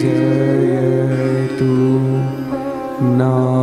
जयतु ना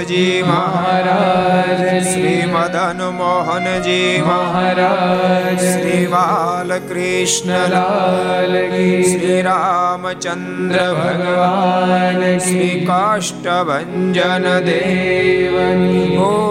વ્યાસજી મહારાજ શ્રી મદન મોહનજી મહારાજ શ્રી બાલકૃષ્ણલાલ શ્રી રામચંદ્ર ભગવાન શ્રી કાષ્ટભન દેવ ઓ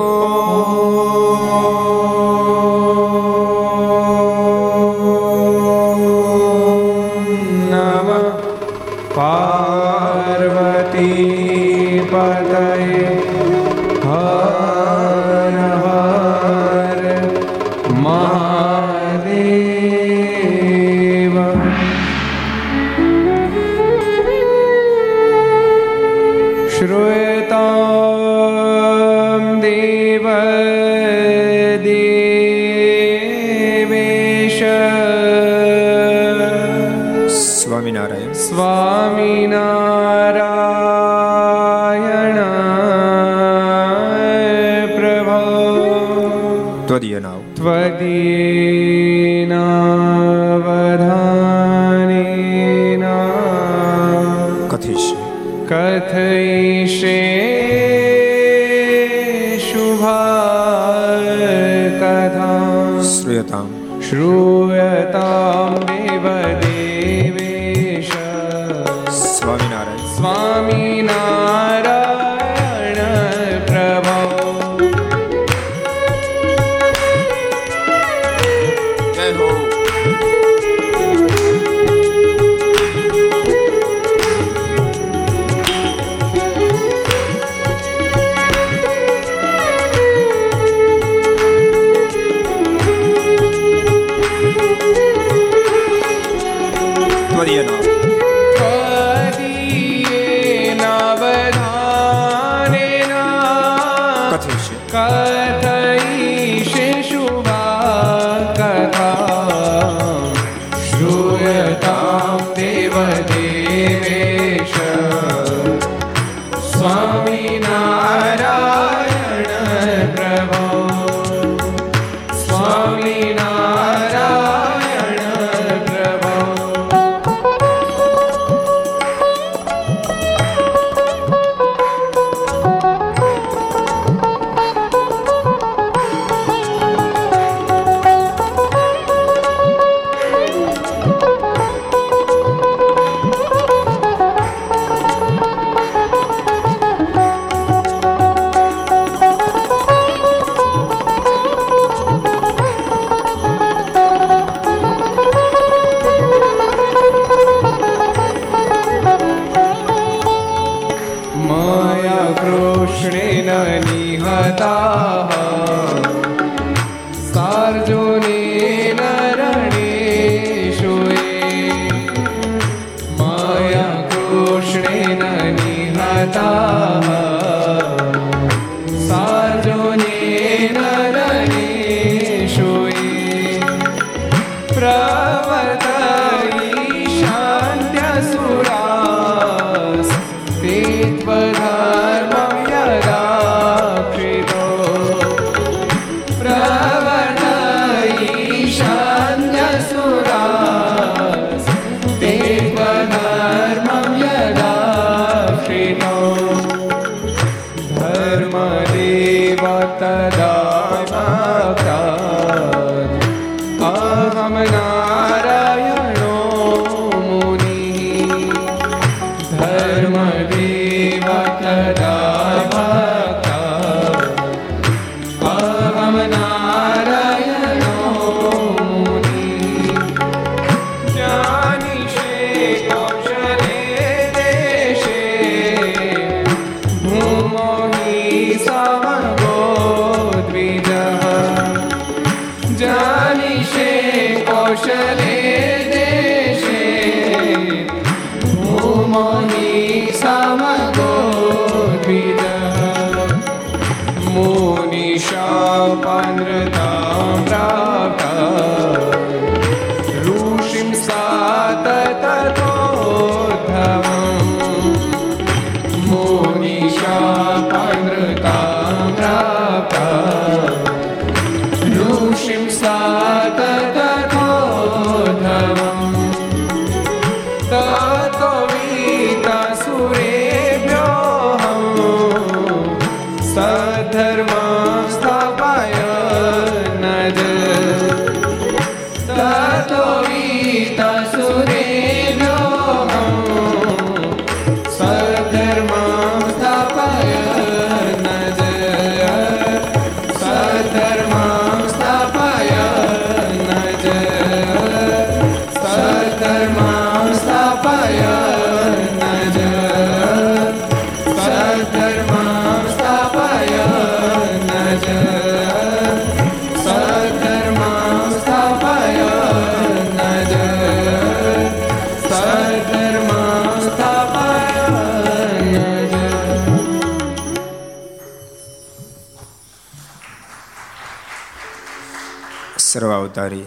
સર્વાવતારી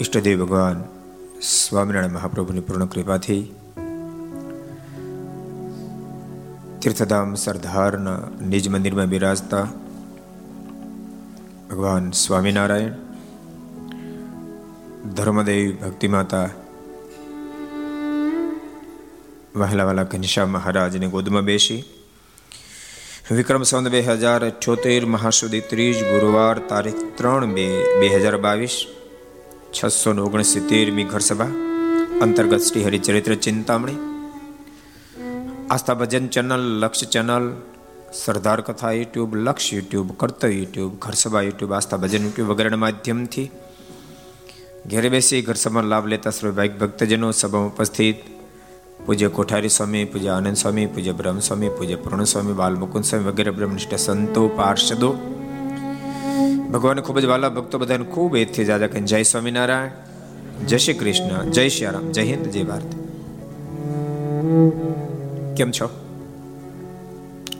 ઈષ્ટદેવ ભગવાન સ્વામિનારાયણ મહાપ્રભુની પૂર્ણ કૃપાથી તીર્થધામ સરદારના નિજ મંદિરમાં બિરાજતા ભગવાન સ્વામિનારાયણ, ધર્મદેવ ભક્તિમાતા વહેલા વહેલા ઘનશ્યામ મહારાજની ગોદમાં બેસી વિક્રમ સંત બે હજાર અઠ્યોતેર, મહાસુદી ત્રીજ, ગુરુવાર તારીખ ત્રણ બે બે હજાર બાવીસ છસો ને ઓગણસિત્તેરમી ઘરસભા, અંતર્ગત Shri Haricharitra Chintamani, Aastha Bhajan channel, Laksh channel, Sardar Katha YouTube, Laksh YouTube Kartav YouTube, Gharsabha YouTube, Aastha Bhajan YouTube વગેરેના માધ્યમથી ઘેરે બેસી ઘરસભા લાભ લેતા સર્વ ભક્તજનો સભામાં ઉપસ્થિત પૂજ્ય કોઠારી સ્વામી પૂજ્ય આનંદ સ્વામી પૂજ્ય બ્રહ્મ સ્વામી પૂજ્ય પૂર્ણ સ્વામી બાલમુકુંદ સ્વામી વગેરે બ્રહ્મનિષ્ઠ સંતો પાર્ષદો ભગવાન ખૂબ જ વાલા ભક્તો બધાને ખૂબ એથી જાજા કહીને જય સ્વામિનારાયણ જય શ્રી કૃષ્ણ જય શ્રી રામ જય હિન્દ જય ભારત કેમ છો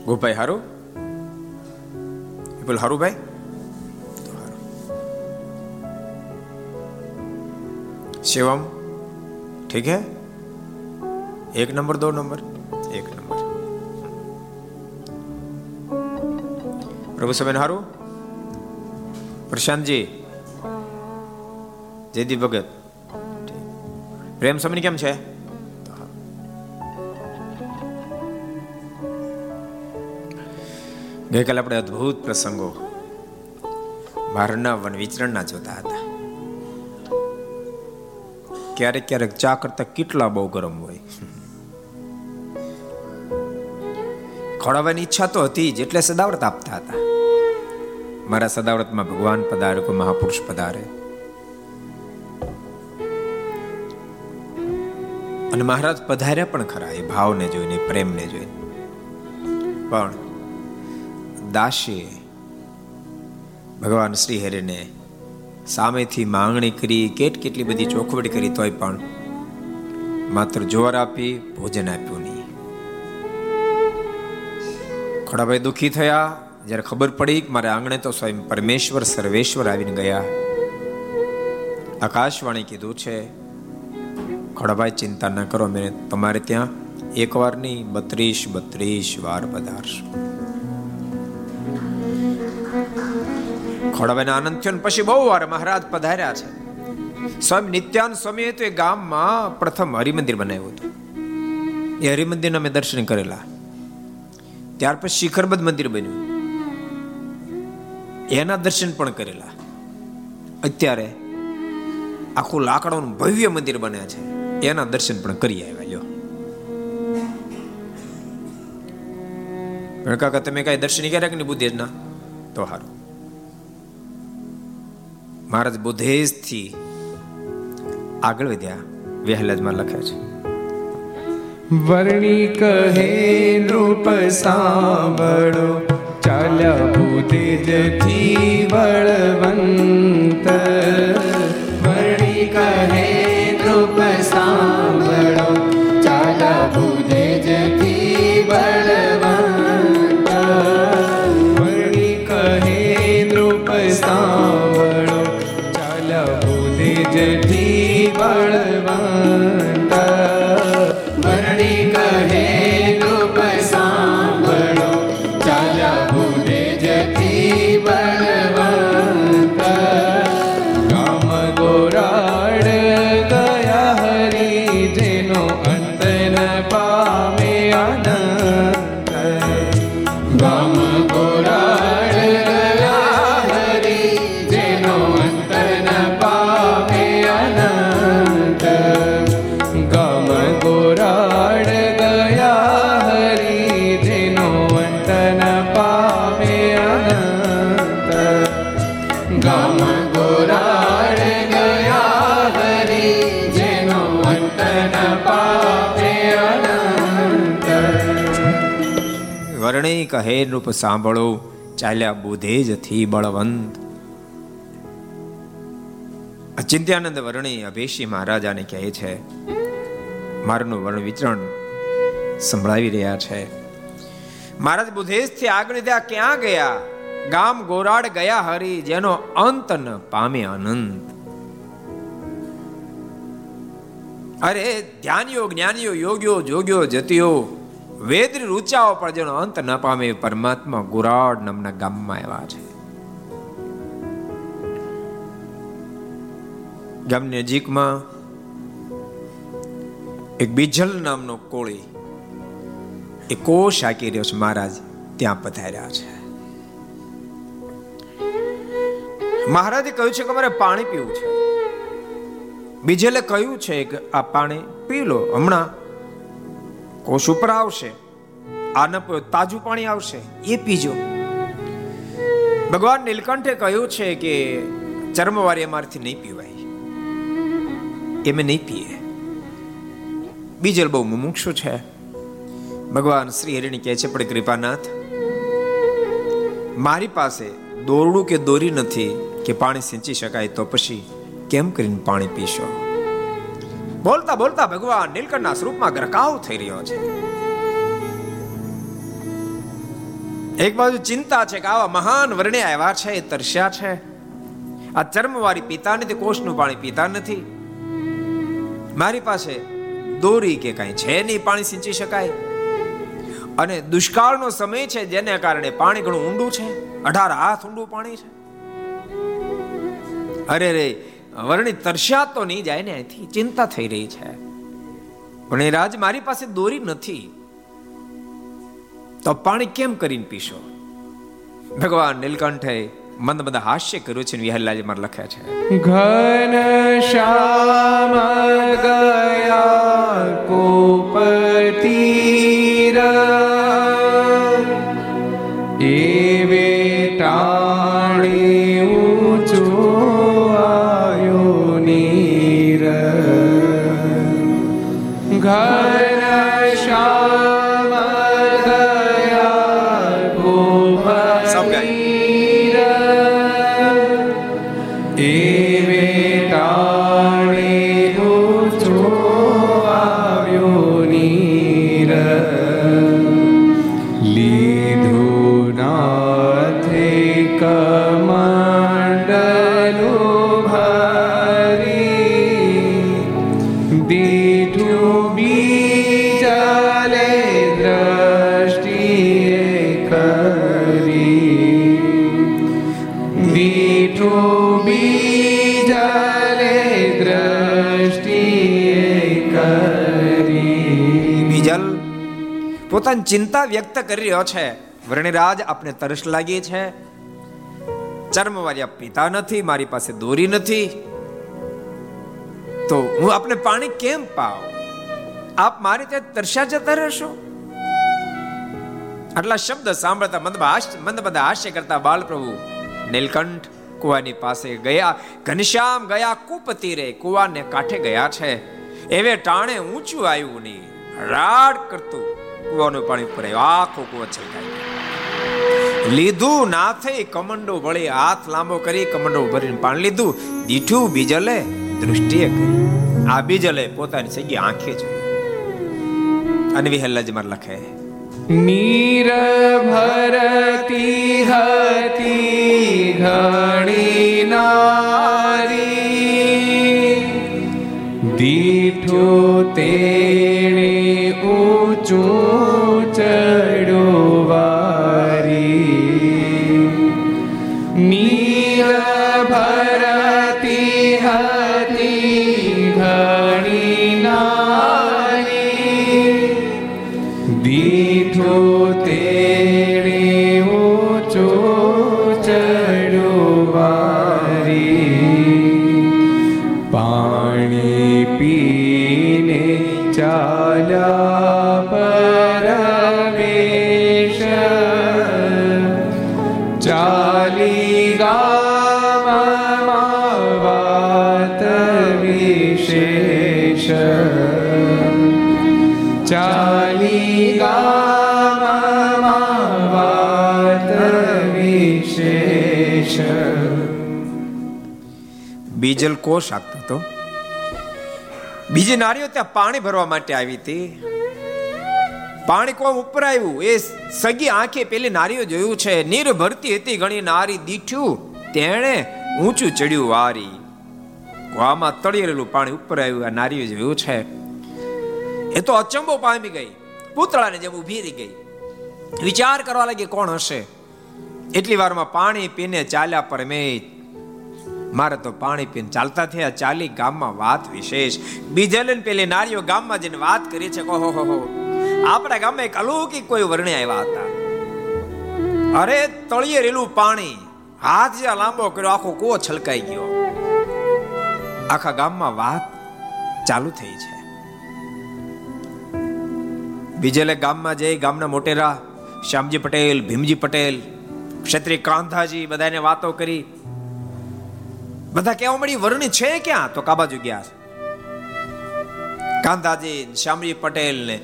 ગોપાઈ હારું બોલ હારું ભાઈ શિવમ ઠીક હે एक नंबर दो नंबर एक नंबर પ્રભુ સમય હારું પ્રશાંતજી જયદીપ ભગત પ્રેમ સમય કેમ છે ગઈકાલે આપણે અદ્ભુત પ્રસંગો બહારના વન વિચરણના જોતા હતા ક્યારેક ક્યારેક ચા કરતા કેટલા બહુ ગરમ હોય ખવડાવવાની ઈચ્છા તો હતી જ, એટલે સદાવ્રત આપતા હતા. મારા સદાવ્રતમાં ભગવાન પધારે, કોઈ મહાપુરુષ પધારે. અને મહારાજ પધાર્યા પણ ખરા, એ ભાવને જોઈને, પ્રેમને જોઈને. પણ દાસીએ ભગવાન શ્રી હરિને સામેથી માંગણી કરી, કેટ કેટલી બધી ચોખવટ કરી, તોય પણ માત્ર જોર આપી, ભોજન આપ્યું. ખોડાભાઈ દુઃખી થયા. જ્યારે ખબર પડી કે મારે આંગણે તો સ્વયં પરમેશ્વર, સર્વેશ્વર આવીને ગયા. આકાશવાણી કીધું છે ખોડાભાઈ ચિંતા ન કરો, મેં તમારે ત્યાં એક વાર નહીં બત્રીસ બત્રીસ વાર પધારશું. ખોડાભાઈને આનંદ થયો પછી બહુ વાર મહારાજ પધાર્યા છે. સ્વામી નિત્યાન સ્વામીએ એ ગામમાં પ્રથમ હરિમંદિર બનાવ્યું હતું. એ હરિમંદિરના મેં દર્શન કરેલા. ત્યાર પછી શિખરબદ્ધ મંદિર બન્યું. એના દર્શન પણ કરેલા. અત્યારે આખું લાકડાનું ભવ્ય મંદિર બન્યા છે. એના દર્શન પણ કરી આવ્યા, લ્યો. કાકા, તમે કઈ દર્શન કર્યા કે નહીં બુદ્ધેજના? તો સારું મહારાજ બુધેજથી આગળ વધ્યા, વહેલાજમાં લખ્યા છે. વર્ણિ કહે નૃપ સાંભળો. ચાલ્યા બુધેજથી બળવંત વર્ણિ વર્ણિ રૂપ સાંભળો, ચાલ્યા બુધેજથી બળવંત. અચિંત્યાનંદ વર્ણી અભેશી મહારાજાને કહે છે, મારનું વર્ણ વિચરણ સંભળાવી રહ્યા છે. મહારાજ બુધેજથી આગળ ત્યાં ક્યાં ગયા? ગામ ગોરાડ ગયા હરી, જેનો અંત ન પામે અનંત. અરે ધ્યાનીઓ જ્ઞાનીઓ યોગ્યો જોગ્યો જતીઓ વેદ રૂચાઓ પણ જેનો અંત ન પામે પરમાત્મા ગુરાડ નામના ગામમાં આવ્યા છે. ગામની નજીકમાં એક બીજલ નામનો કોળી, એ કોષ આકી રહ્યો છે મહારાજ, ત્યાં પધાર્યા છે. મહારાજે કહ્યું છે કે મારે પાણી પીવું છે. બીજલે કહ્યું છે કે આ પાણી પી લો. હમણાં કોષ ઉપર આવશે. આ ન પીઓ તાજું પાણી આવશે. એ પીજો. ભગવાન નીલકંઠે કહ્યું છે કે ચર્મવારી અમારથી નહીં પીવાય. એ મેં નહીં પીએ. બીજલ બહુ મુમુક્ષુ છે. ભગવાન શ્રી હરિણી કહે છે, પણ કૃપાનાથ, મારી પાસે દોરડું કે દોરી નથી કે પાણી સિંચી શકાય તો પછી કેમ કરીને પાણી પીશો? બોલતા બોલતા ભગવાન નીલકંઠના સ્વરૂપમાં ગરકાવ થઈ રહ્યો છે. એક બાજુ ચિંતા છે કે આવા મહાન વર્ણે આવ્યા છે, એ તરસ્યા છે. આ ચર્મવાળી પીતા નથી, કોષનું પાણી પીતા નથી. મારી પાસે દોરી કે કાંઈ છે નહીં, પાણી સિંચી શકાય. અને દુષ્કાળનો સમય છે જેને કારણે પાણી ઘણું ઊંડું છે. અઢાર હાથ ઊંડું પાણી છે. અરે રે વર્ણિ તરસ્યા તો નહીં જાય ને અહીંથી ચિંતા થઈ રહી છે. પણ એ રાજ મારી પાસે દોરી નથી. તો પાણી કેમ કરીને પીશો? ભગવાન નીલકંઠે મંદ મંદ હાસ્ય કર્યું છે વિહલ્લાજી મારે લખે છે. ઘન શ્યામ ગયા કોપતીર પોતાની ચિંતા વ્યક્ત કરી રહ્યો છે. વર્ણિરાજ આપને તરસ લાગી છે. ચર્મ પિતા પીતા નથી, મારી પાસે દોરી નથી. તો હું આપને પાણી કેમ પાવ આપ મારી ત્યાં તરસ્યા જતા રહેશો? આટલા શબ્દ સાંભળતા મંદ મંદ બધા હાસ્ય કરતા બાલપ્રભુ નીલકંઠ કુવાની પાસે ગયા. ઘનશ્યામ ગયા કુપતિ રે કુવાને કાંઠે ગયા છે. એવે ટાણે ઊંચું આવ્યું નહીં. રાડ કરતું કુવાનું પાણી ઉપર આખો કુવો છલકાઈ લીધું નાથે કમંડો વળી હાથ લાંબો કરી, કમંડો ભરીને પાણી લીધું. દીઠું બીજલે દૃષ્ટિએ કરી. આ બીજલે પોતાની સગી આંખે જોઈ. અને વિહલ્લાજમાં લખે નીર ભરતી હતી ઘણી નારી બીજલ કોષ આપતો હતો. બીજી નારીઓ ત્યાં પાણી ભરવા માટે આવી હતી. પાણી કોમ ઉપર આવ્યું. એ સગી આંખે પેલી નારીઓ જોયું છે. નીર ભરતી હતી ઘણી નારી દીઠ્યું. તેણે ઊંચું ચડ્યું વારી. કુવામાં તળી રહેલું પાણી ઉપર આવ્યું. આ નારીઓ જોયું છે. એ તો અચંબો પામી ગઈ. પૂતળાને જેમ ઊભી રહી ગઈ. વિચાર કરવા લાગી, કોણ હશે? એટલી વારમાં પાણી પીને ચાલ્યા પરમેશ મારે તો પાણી પીને ચાલતા થયા. ચાલી ગામમાં વાત વિશેષ. બીજે લઈને પેલી નારીઓ ગામમાં જઈને વાત કરી છે, કહો હો હો. આપણા ગામમાં એક અલૌકિક કોઈ વર્ણે આવ્યા હતા. અરે, તળિયે રેલું પાણી. હાથ જ્યાં લાંબો કર્યો, આખો કુવો છલકાઈ ગયો. આખા ગામમાં વાત ચાલુ થઈ છે. બીજેલે ગામમાં જઈ ગામના મોટેરા, શ્યામજી પટેલ, ભીમજી પટેલ, ક્ષત્રિય કાંધાજી બધાને વાતો કરી. બધા કેવા મળી વર્ણિત છે ક્યાં? તો કાબાજુ ગયા છે. કાંધાજી શ્યામજી પટેલ ને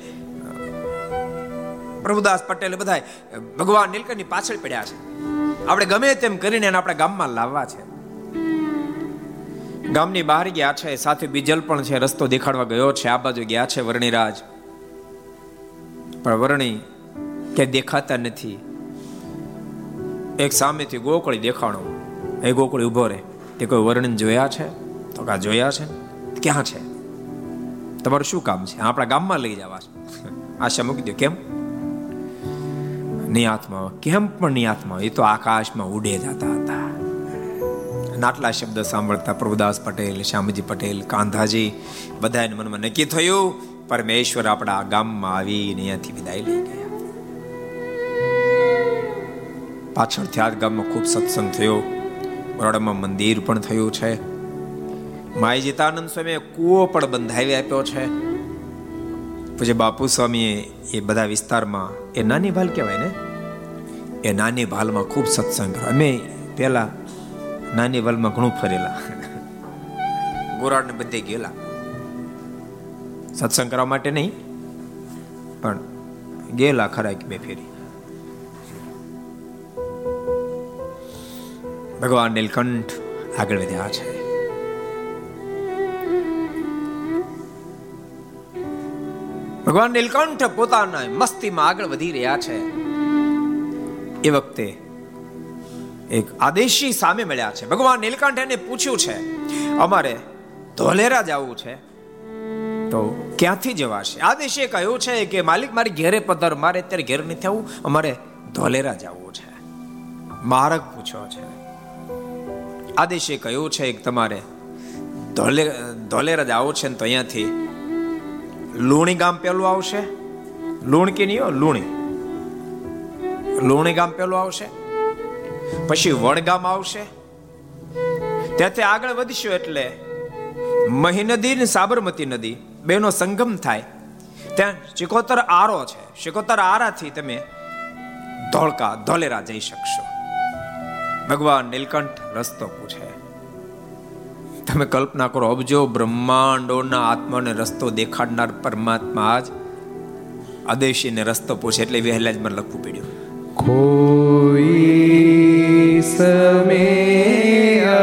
પ્રભુદાસ પટેલ બધા ભગવાન નીલકંઠની પાછળ પડ્યા છે. આપણે ગમે તેમ કરીને એને આપણા ગામમાં લાવવા છે. ગામની બહાર ગયા છે, સાથે બીજલ પણ છે, રસ્તો દેખાડવા ગયો છે, આ બાજુ ગયા છે વર્ણિરાજ. પણ વર્ણી કે દેખાતા નથી. એક સામેથી ગોકળી દેખાણો. એ ગોકળી ઊભો રહે. તે કોઈ વર્ણન જોયા છે? તો કા જોયા છે? ક્યાં છે? તમારું શું કામ છે? આપણા ગામમાં લઈ જવા છે. આશા મૂકી દો કેમ? નિયાતમાં. કેમ પણ નિયાતમાં? એ તો આકાશમાં ઉડે જતા હતા. નાટલા શબ્દ સાંભળતા પ્રભુદાસ પટેલ, શ્યામજી પટેલ, કાંધાજી બધાને મનમાં નક્કી થયું, પરમેશ્વર આપણા ગામમાં આવીને અહીંયાથી વિદાય લઈ ગયા. પાછળથી આ ગામમાં ખૂબ સત્સંગ થયો. બરોડામાં મંદિર પણ થયું છે. માય જીતાનંદ સ્વામીએ કૂવો પણ બંધાવી આપ્યો છે. પછી બાપુ સ્વામીએ એ બધા વિસ્તારમાં, એ નાની ભાલ કહેવાય ને? એ નાની ભાલમાં ખૂબ સત્સંગ અમે પહેલા નાની ભાલમાં ઘણું ફરેલા. ગોરાડને બધે ગયેલા. સત્સંગ કરવા માટે નહીં, પણ ગયેલા ખરા એક બે ફેરી. ભગવાન નીલકંઠ આગળ વધ્યા છે. ભગવાન નીલકંઠ પોતાના મસ્તીમાં આગળ વધી રહ્યા છે. એ વખતે એક આદેશી સામે મળ્યા છે. ભગવાન નીલકંઠ એને પૂછ્યું છે, અમારે ધોલેરા જવું છે? તો ક્યાંથી જવાશે? આદેશે કહ્યું છે કે, માલિક, મારી ઘેરે પધાર. મારે અત્યારે ઘેર નથી આવવું. અમારે ધોલેરા જવું છે. માર્ગ પૂછ્યો છે. આદેશે કહ્યું છે કે તમારે, ધોલે, ધોલેરા આવો છે ને તો અહીંયાથી. લુણી ગામ પેલું આવશે? લુણ કે નહીં લુણી. લુણી ગામ પેલું આવશે? પછી વડગામ આવશે? ત્યાંથી આગળ વધીશું એટલે મહી નદી ને સાબરમતી નદી, બેનો સંગમ થાય. ત્યાં ચિકોતર આરો છે. ચિકોતર આરાથી તમે ધોળકા, ધોલેરા જઈ શકશો. ભગવાન નીલકંઠ રસ્તો પૂછે. તમે કલ્પના કરો અબજો બ્રહ્માંડોના આત્માને રસ્તો દેખાડનાર પરમાત્મા જ આદેશીને રસ્તો પૂછે એટલે વહેલા જ મને લખવું પડ્યું. કોઈ સમય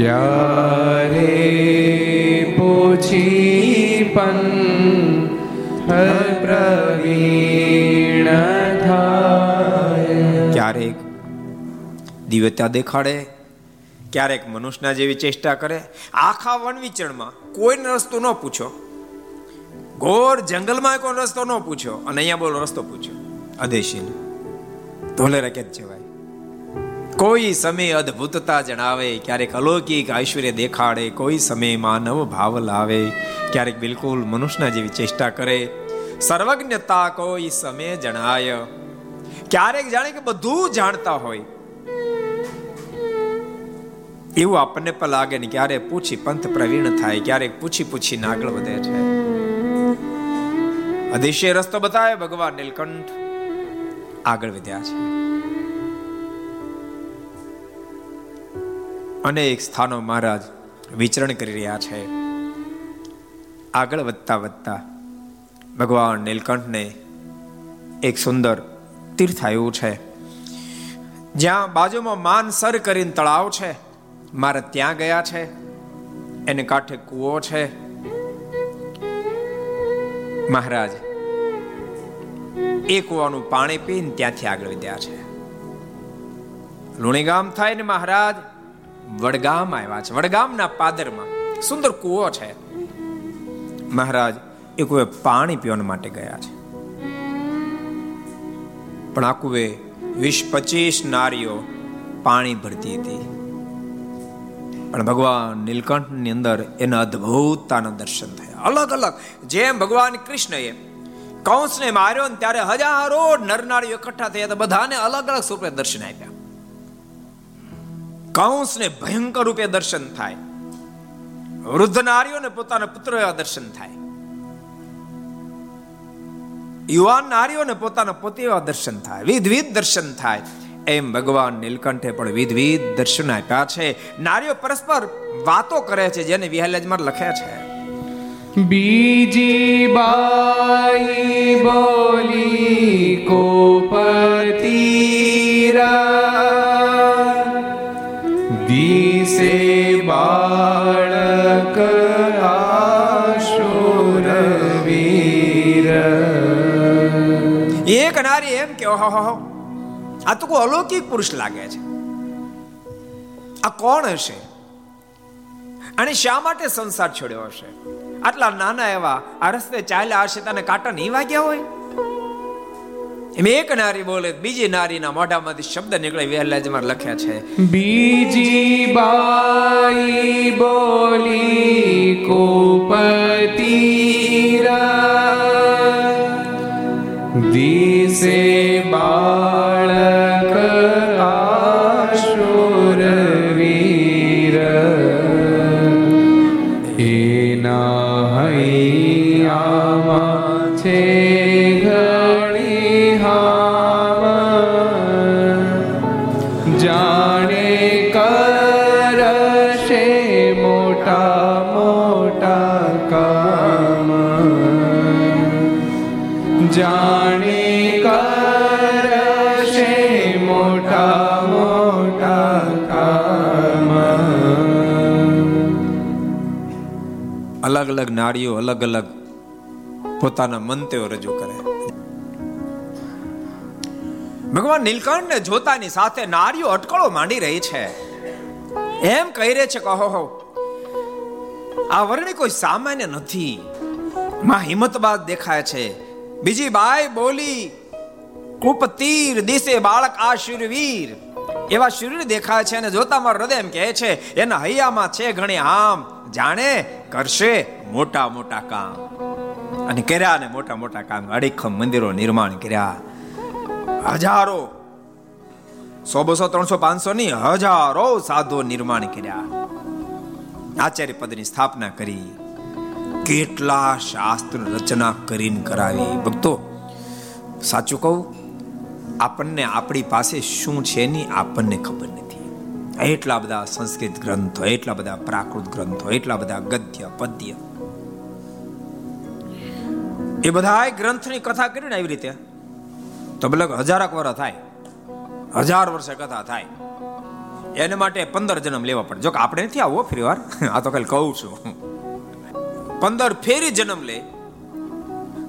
ક્યારે પૂછી પણ પ્રવીણ ક્યારેક દિવ્યતા દેખાડે, ક્યારેક મનુષ્યના જેવી ચેષ્ટા કરે. આખા વન વિચરણમાં કોઈને રસ્તો ન પૂછો. ઘોર જંગલમાં કોઈ રસ્તો ન પૂછ્યો અને અહીંયા બોલો, રસ્તો પૂછ્યો. અદેશીને ધોલેરા કે જવાય? કોઈ સમય અદ્ભુતતા જણાવે, ક્યારેક અલૌકિક ઐશ્વર્ય દેખાડે, કોઈ સમય માનવ ભાવ લાવે, ક્યારેક બિલકુલ મનુષ્યના જેવી ચેષ્ટા કરે. સર્વજ્ઞતા કોઈ સમય જણાય. ક્યારેક જાણે કે બધું જાણતા હોય. એવું આપણને પણ લાગે ને ક્યારે પૂછી પંથ પ્રવીણ થાય, ક્યારેક પૂછી પૂછીને આગળ વધે છે. અધિશય રસ્તો બતાવે ભગવાન નીલકંઠ. આગળ વધ્યા છે. અનેક સ્થાનો મહારાજ વિચરણ કરી રહ્યા છે. આગળ વધતા વધતા ભગવાન નીલકંઠને એક સુંદર તીર્થ આવ્યું છે. જ્યાં બાજુમાં માનસર કરીને તળાવ છે. મારે ત્યાં ગયા છે. એને કાંઠે કૂવો છે. મહારાજ, એ કૂવાનું પાણી પીને ત્યાંથી આગળ વધ્યા છે. લુણીગામ થાય ને મહારાજ વડગામ આવ્યા છે. વડગામના પાદરમાં સુંદર કૂવો છે. મહારાજ, એ કુએ પાણી પીવાના માટે ગયા છે. પણ આ કુએ વીસ પચીસ નારીઓ પાણી ભરતી હતી. પણ ભગવાન નીલકંઠની અંદર એના અદ્ભુતતાના દર્શન થયા. અલગ અલગ, જેમ ભગવાન કૃષ્ણએ કંસને માર્યો ને ત્યારે હજારો નરનારીઓ એકઠા થયા હતા. બધાને અલગ અલગ સ્વરૂપે દર્શન આપ્યા. કંસને ભયંકર રૂપે દર્શન થાય. વૃદ્ધ નારીઓને પોતાના પુત્ર એવા દર્શન થાય. યુવાન નારીઓને પોતાના પોતે એવા દર્શન થાય. વિધવિધ દર્શન થાય. એમ ભગવાન નીલકંઠે પણ વિધવિધ દર્શન આપ્યા છે. નારીઓ પરસ્પર વાતો કરે છે, જેને વિહલજમાં લખ્યા છે. બીજી બાઈ બોલી કોપતીરા ઓહો આ તો કોઈ અલૌકિક પુરુષ લાગે છે. આ કોણ હશે? અને શા માટે સંસાર છોડ્યો હશે? આટલા નાના એવા આ રસ્તે ચાલ્યા હશે તને કાંટા નહીં વાગ્યા હોય? એમ એક નારી બોલે, બીજી નારીના મોઢામાંથી શબ્દ નીકળે વેલાજમાં લખ્યા છે. બીજી બાઈ બોલી, કોપતી દિશે બાળક અલગ અલગ નારીઓ અલગ અલગ પોતાના મંત્યો રજૂ કરે. ભગવાન નીલકંઠને જોતાની સાથે નારીઓ અટકળો માંડી રહી છે. એમ કહી રહે છે કહો હો, આ વર્ણિ કોઈ સામાન્ય નથી. માં હિંમતબાદ દેખાય છે. બીજી બાઈ બોલી, કુપતીર દિશે બાળક આ શૂરવીર એવા શરીર દેખાય છે અને જોતા મારું હૃદય એમ કહે છે, એના હૈયામાં છે ઘણી આમ, જાણે કરશે મોટા મોટા કામ. અને કર્યા ને મોટા મોટા કામ. અડીખમ મંદિરો નિર્માણ કર્યા. હજારો સો બસો ત્રણસો, પાંચસો ની હજારો સાધુ નિર્માણ કર્યા. આચાર્ય પદની સ્થાપના કરી. કેટલા શાસ્ત્ર રચના કરીને કરાવી. ભક્તો, સાચું કહું આપણને આપણી પાસે શું છે ની આપણને ખબર નથી. એટલા બધા સંસ્કૃત ગ્રંથો, એટલા બધા પ્રાકૃત ગ્રંથો, એટલા બધા ગદ્ય, પદ્ય. એ બધા ગ્રંથની કથા કરીને આવી રીતે. તો લગ હજારક વર્ષ થાય. હજાર વર્ષે કથા થાય. એને માટે પંદર જન્મ લેવા પડે. જો કે આપણે નથી આવો ફરી વાર. આ તો ખાલી કહું છું. પંદર ફેરી જન્મ લે.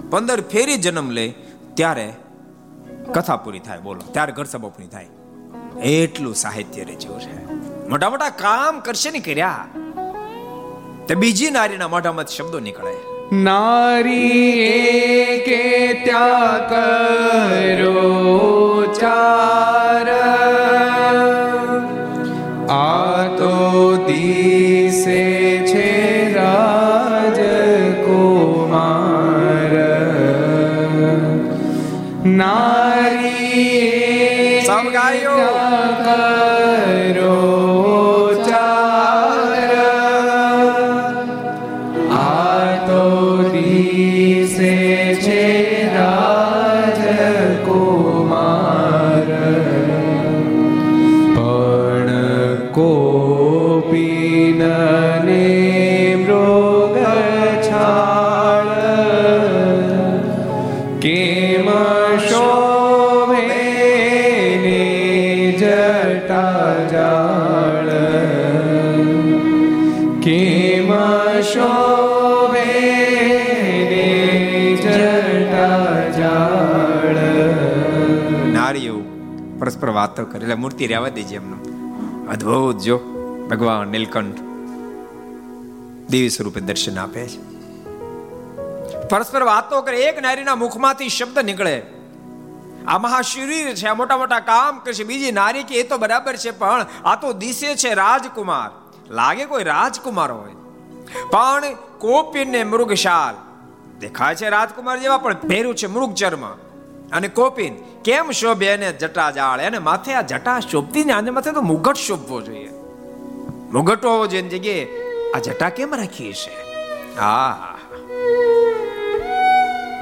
પંદર ફેરી જન્મ લે ત્યારે કથા પૂરી થાય, બોલો. ત્યારે ઘર સભા પૂરી થાય. એટલું સાહિત્ય રચ્યું છે. મોટા મોટા કામ કરશે ને કર્યા. તે બીજી નારીના મોઢામાં શબ્દો નીકળે. નારી કે ત્યાં કરો, ચાર. આ તો દિશે છે રાજકુમાર. નારી નારીઓ પરસ્પર વાતો કરે. એટલે મૂર્તિ રહેવા દેજે એમનો. અદ્ભુત, જો. ભગવાન નીલકંઠ દેવી સ્વરૂપે દર્શન આપે છે. પરસ્પર વાતો કરે, એક નારીના મુખમાંથી શબ્દ નીકળે. આ મહાશરીર છે, આ મોટા મોટા કામ કરશે બીજી નારી કે એ તો બરાબર છે, પણ આ તો દિશે છે રાજકુમાર. લાગે કોઈ રાજકુમાર હોય. પણ કોપીને મૃગશાલ. દેખાય છે રાજકુમાર જેવા, પણ પહેર્યું છે મૃગ ચર્મ અને કોપીન, કેમ શોભે એને જટા જાળ? એને માથે આ જટા શોભતી ને આને માથે તો મુગટ શોભવો જોઈએ. મુગટ હોવો જોઈએ જગ્યાએ આ જટા કેમ રાખી છે? હા.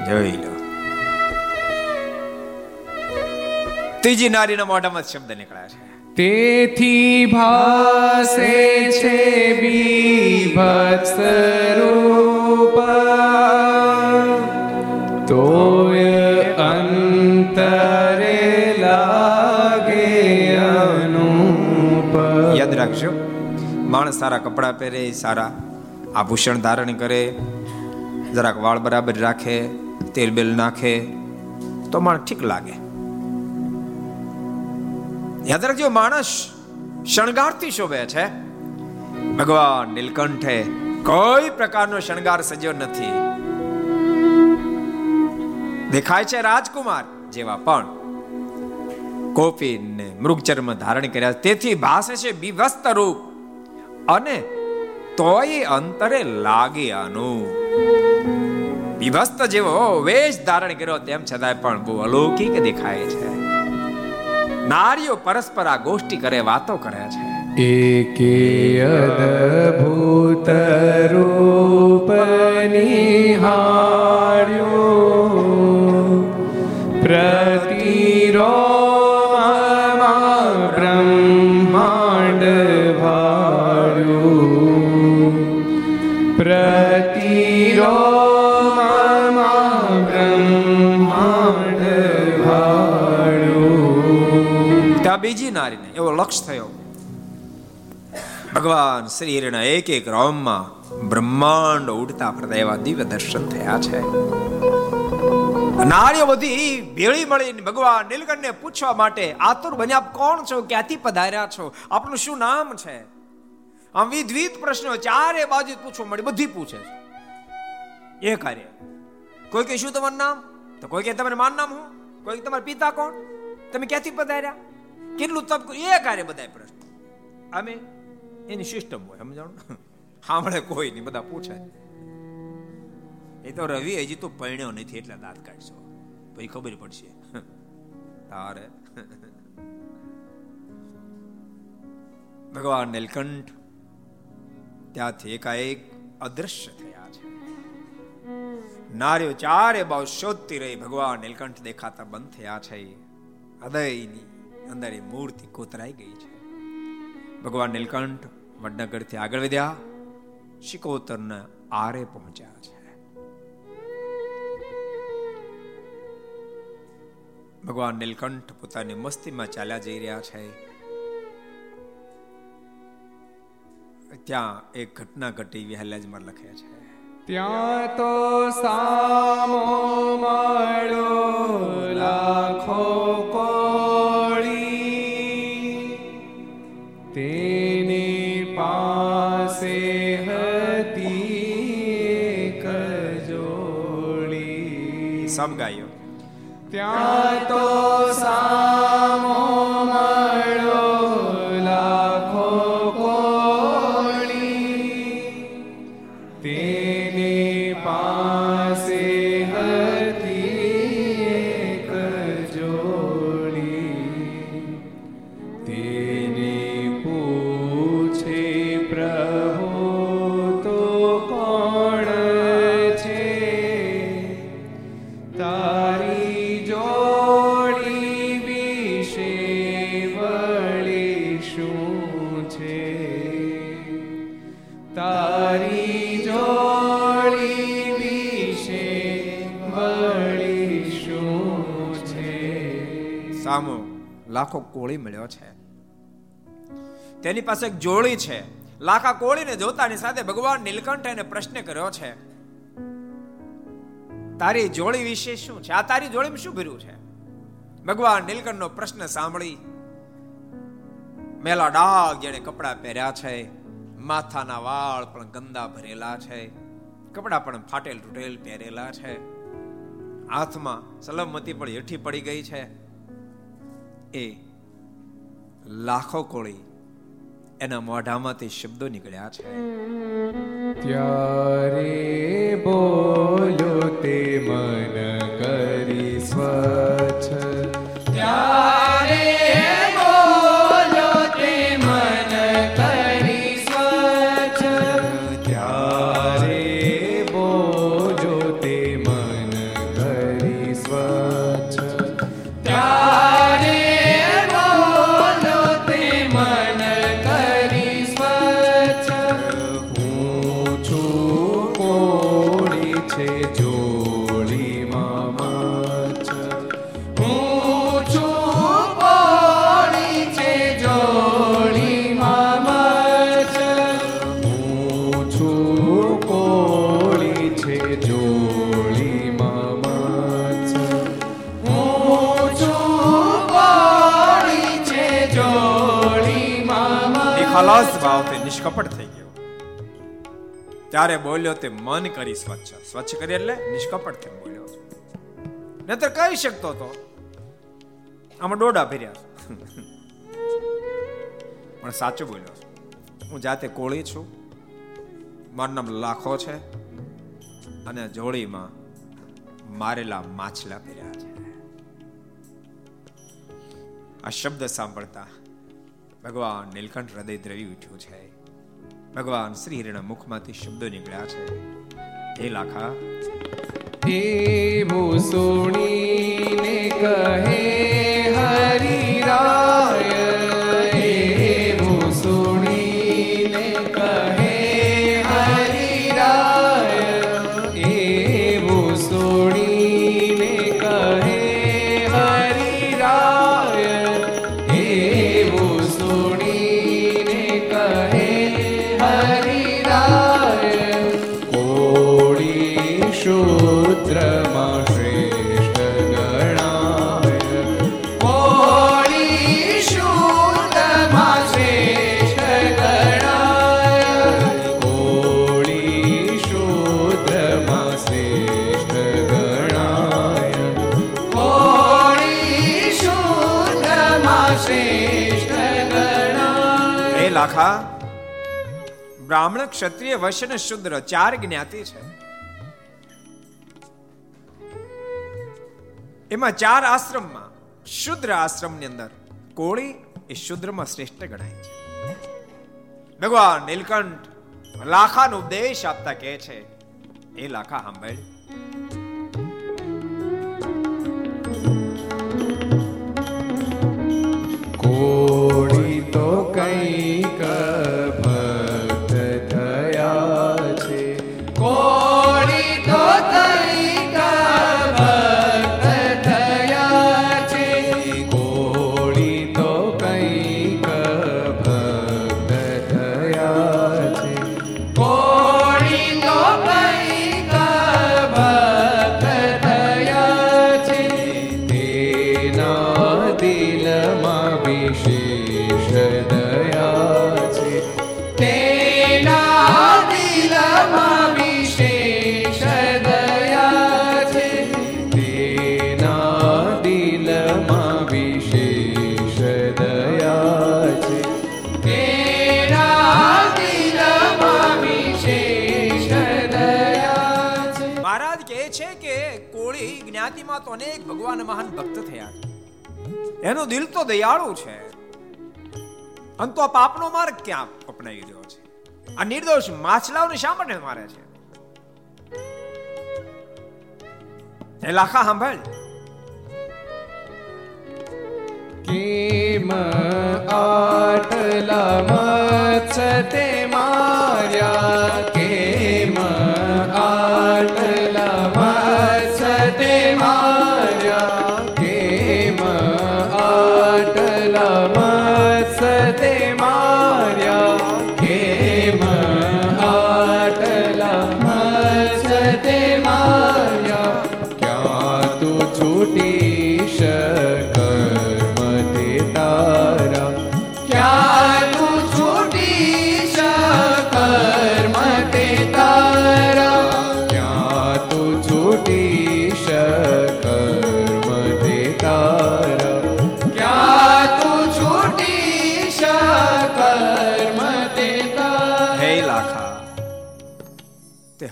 જોઈ લો. ત્રીજી નારીના મોઢામાં શબ્દ નીકળ્યા છે. તેથી ભાસે છે બીભત્સ રૂપ. તોય રાખજો. માણસ સારા કપડાં પહેરે, સારા આભૂષણ ધારણ કરે, જરાક વાળ બરાબર રાખે, તેલ બેલ નાખે, તો માણસ ઠીક લાગે. યાદ રાખજો, માણસ શણગારથી શોભે છે. ભગવાન નીલકંઠે કોઈ પ્રકારનો શણગાર સજ્યો નથી. દેખાય છે રાજકુમાર જેવા પણ કોપીને મૃગચર્મ ધારણ કર્યા. તેથી ભાષે છે વિવસ્ત રૂપ. અને તોય અંતરે લાગે આનું. વિભસ્ત જેવો વેશ ધારણ કર્યો તેમ છતાંય પણ બહુ અલૌકિક દેખાય છે. નારીઓ પરસ્પર આ ગોષ્ઠી કરે, વાતો કરે છે. એકે અદભૂત રૂપ નિહાળ્યો લક્ષ થયો. ભગવાન શ્રીના એક એક રામમાં બ્રહ્માંડ ઉડતા ફરતા એવા દિવ્ય દર્શન થયા છે. નારીઓ બધી ભેળી મળીને ભગવાન નીલકંઠને પૂછવા માટે, આતુર બન્યા આપ કોણ છો? ક્યાંથી પધાર્યા છો? આપનું શું નામ છે? આમ વિધવિધ પ્રશ્નો ચારે બાજુ પૂછવા મળી બધી પૂછે છે. એ કાર્ય. કોઈ કે શું તમારું નામ? તો કોઈ કે તમારું માન નામ હું? કોઈ કે તમારા પિતા કોણ? તમે ક્યાંથી પધાર્યા? કેટલું તપ કર્યું એ કાર્ય બધા પ્રશ્ન. અમે એની સિસ્ટમ હોય, સમજાણું? સાંભળે કોઈ નહીં, બધા પૂછે એ તો રવિ, હજી તો પરણ્યો નથી, એટલે દાંત કાઢશો. પછી ખબર પડશે. તારે. ભગવાન નીલકંઠ ત્યાંથી એકાએક અદ્રશ્ય થયા છે. નાર્યો ચારે બાવ શોધતી રહી ભગવાન નીલકંઠ દેખાતા બંધ થયા છે. હૃદયની અંદર એ મૂર્તિ કોતરાઈ ગઈ છે. ભગવાન નીલકંઠ વડનગરથી આગળ વધ્યા, શિકોતરના આરે પહોંચ્યા છે. ભગવાન નીલકંઠ પોતાની મસ્તીમાં ચાલ્યા જઈ રહ્યા છે. ત્યાં એક ઘટના ઘટી વિહલાજમાં લખે છે. ત્યાં તો સામો મળ્યો લાખો ત્યાં તો લાખો કોળી મળ્યો છે. તેની પાસે એક જોડી છે. લાખા કોળીને જોતાની સાથે ભગવાન નીલકંઠ એને પ્રશ્ન કર્યો છે, તારી જોડી વિશે શું છે? આ તારી જોડીમાં શું ભર્યું છે? ભગવાન નીલકંઠનો પ્રશ્ન સાંભળી મેલા ડાઘ જેણે કપડા પહેર્યા છે, માથાના વાળ પણ ગંદા ભરેલા છે, કપડા પણ ફાટેલ તૂટેલ પહેરેલા છે. હાથમાં સલમતી પણ હેઠી પડી ગઈ છે. એ લાખો કોળી એના મોઢામાંથી શબ્દો નીકળ્યા છે. ત્યારે બોલો તે મન કરી સ્વચ્છ ભાવથી નિષ્કપટ થઈ ગયો. ત્યારે બોલ્યો તે મન કરી સ્વચ્છ. સ્વચ્છ કરી એટલે નિષ્કપટ થઈ બોલ્યો. નહીતર કહી શકતો હતો આમાં ડોડા ફેર્યા પણ સાચું બોલ્યો. હું જાતે કોળી છું. મારું નામ લાખો છે. અને જોડીમાં મારેલા માછલા ફેર્યા છે. આ શબ્દ સાંભળતા ભગવાન નીલકંઠ હૃદય દ્રવી ઉઠ્યું છે. ભગવાન શ્રી હિરણ મુખમાંથી શબ્દો નીકળ્યા છે. હે લાખા. સુણીને કહે લાખા બ્રાહ્મણ ક્ષત્રિય વૈશ્ય અને શુદ્ર, ચાર જ્ઞાતિ છે. એમાં ચાર આશ્રમમાં શુદ્ર આશ્રમની અંદર કોળી એ શુદ્રમાં શ્રેષ્ઠ ગણાય છે. ભગવાન નીલકંઠ લાખાનો ઉપદેશ આપતા કહે છે, એ લાખા સાંભળ. કોળી તો કંઈક મહાન ભક્ત થયા એનું દિલ તો દયાળુ છે. અંતો આ પાપનો માર્ગ ક્યાં અપનાવી રહ્યો છે? આ નિર્દોષ માછલાઓને શા માટે મારે છે? એ લાખા સાંભળ. કેમ આટલા તે માર્યા?